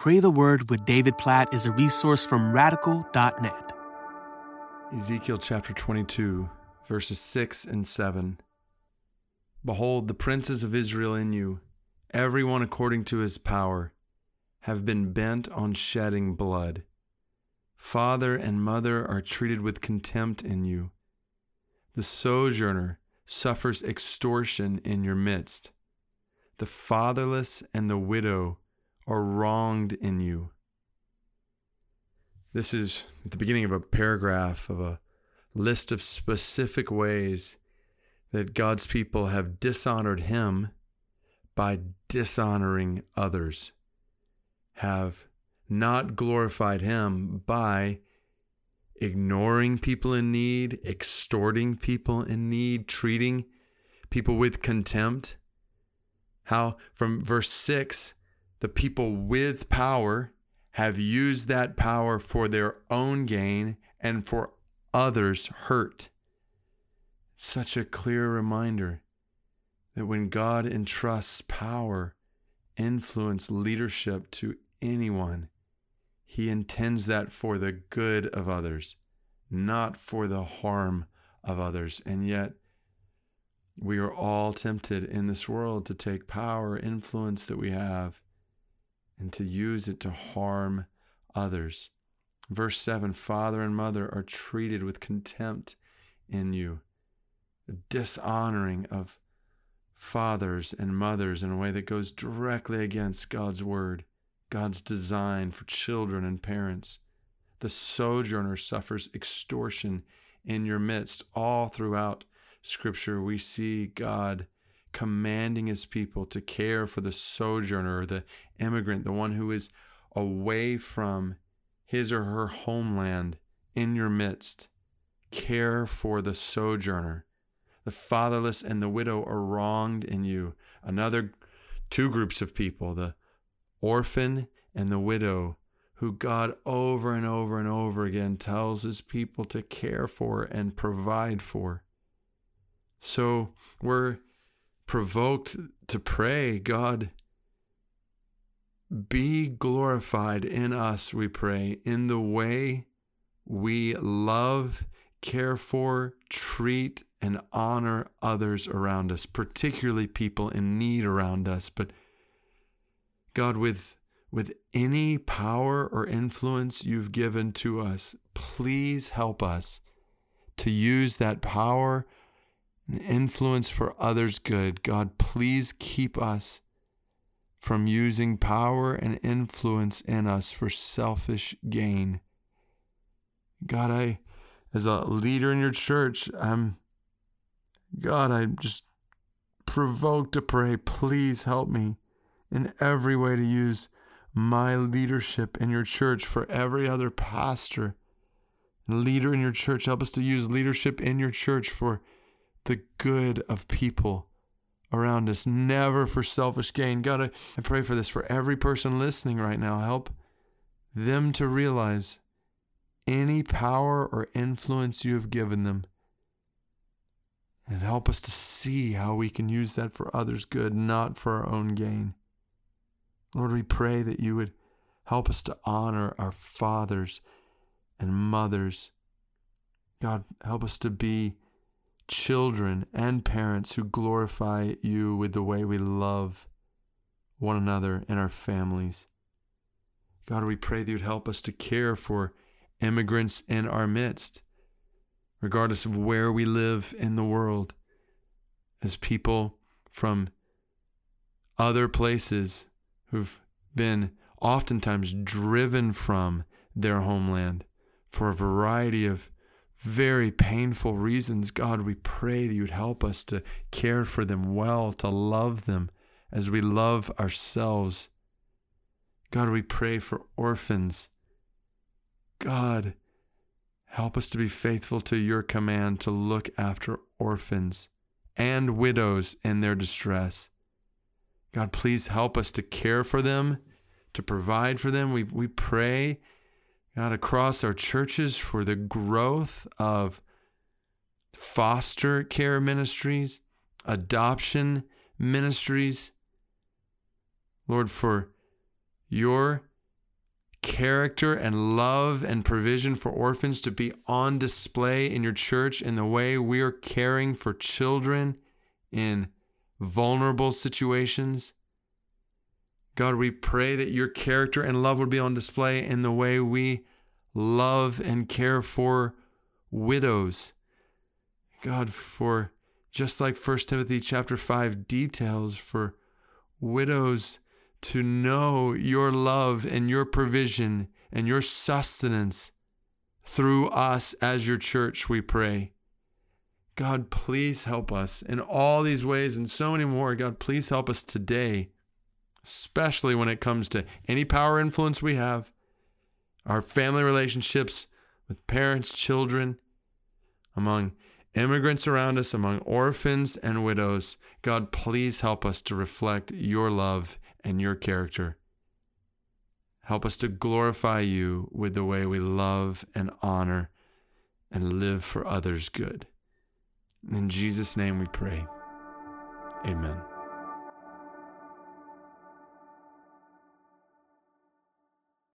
Pray the Word with David Platt is a resource from radical.net. Ezekiel chapter 22, verses 6 and 7. Behold, the princes of Israel in you, every one according to his power, have been bent on shedding blood. Father and mother are treated with contempt in you. The sojourner suffers extortion in your midst. The fatherless and the widow are wronged in you. This is the beginning of a paragraph of a list of specific ways that God's people have dishonored Him by dishonoring others, have not glorified Him by ignoring people in need, extorting people in need, treating people with contempt. How, from verse 6, the people with power have used that power for their own gain and for others' hurt. Such a clear reminder that when God entrusts power, influence, leadership to anyone, he intends that for the good of others, not for the harm of others. And yet, we are all tempted in this world to take power, influence that we have, and to use it to harm others. Verse 7 Father and mother are treated with contempt in you, dishonoring of fathers and mothers in a way that goes directly against God's word. God's design for children and parents. The sojourner suffers extortion in your midst. All throughout Scripture, we see God commanding his people to care for the sojourner, the immigrant, the one who is away from his or her homeland in your midst. Care for the sojourner. The fatherless and the widow are wronged in you. Another two groups of people, the orphan and the widow, who God over and over and over again tells his people to care for and provide for. So we're provoked to pray, God, be glorified in us, we pray, in the way we love, care for, treat, and honor others around us, particularly people in need around us, but God, with, with any power or influence you've given to us, please help us to use that power and influence for others' good. God, please keep us from using power and influence in us for selfish gain. God, I, as a leader in your church, I'm, God, I'm just provoked to pray, please help me in every way to use my leadership in your church for every other pastor leader in your church. Help us to use leadership in your church for the good of people around us, never for selfish gain. God, I, I pray for this for every person listening right now. Help them to realize any power or influence you have given them. And help us to see how we can use that for others' good, not for our own gain. Lord, we pray that you would help us to honor our fathers and mothers. God, help us to be children and parents who glorify you with the way we love one another and our families. God, we pray that you'd help us to care for immigrants in our midst, regardless of where we live in the world, as people from other places who've been oftentimes driven from their homeland for a variety of very painful reasons. God, we pray that you'd help us to care for them well, to love them as we love ourselves. God, we pray for orphans. God, help us to be faithful to your command to look after orphans and widows in their distress. God, please help us to care for them, to provide for them. We, we pray, God, across our churches for the growth of foster care ministries, adoption ministries. Lord, for your character and love and provision for orphans to be on display in your church in the way we are caring for children in vulnerable situations. God, we pray that your character and love would be on display in the way we love and care for widows. God, for just like 1 Timothy chapter 5 details for widows to know your love and your provision and your sustenance through us as your church, we pray. God, please help us in all these ways and so many more. God, please help us today, especially when it comes to any power influence we have, our family relationships with parents, children, among immigrants around us, among orphans and widows. God, please help us to reflect your love and your character. Help us to glorify you with the way we love and honor and live for others' good. In Jesus' name we pray. Amen.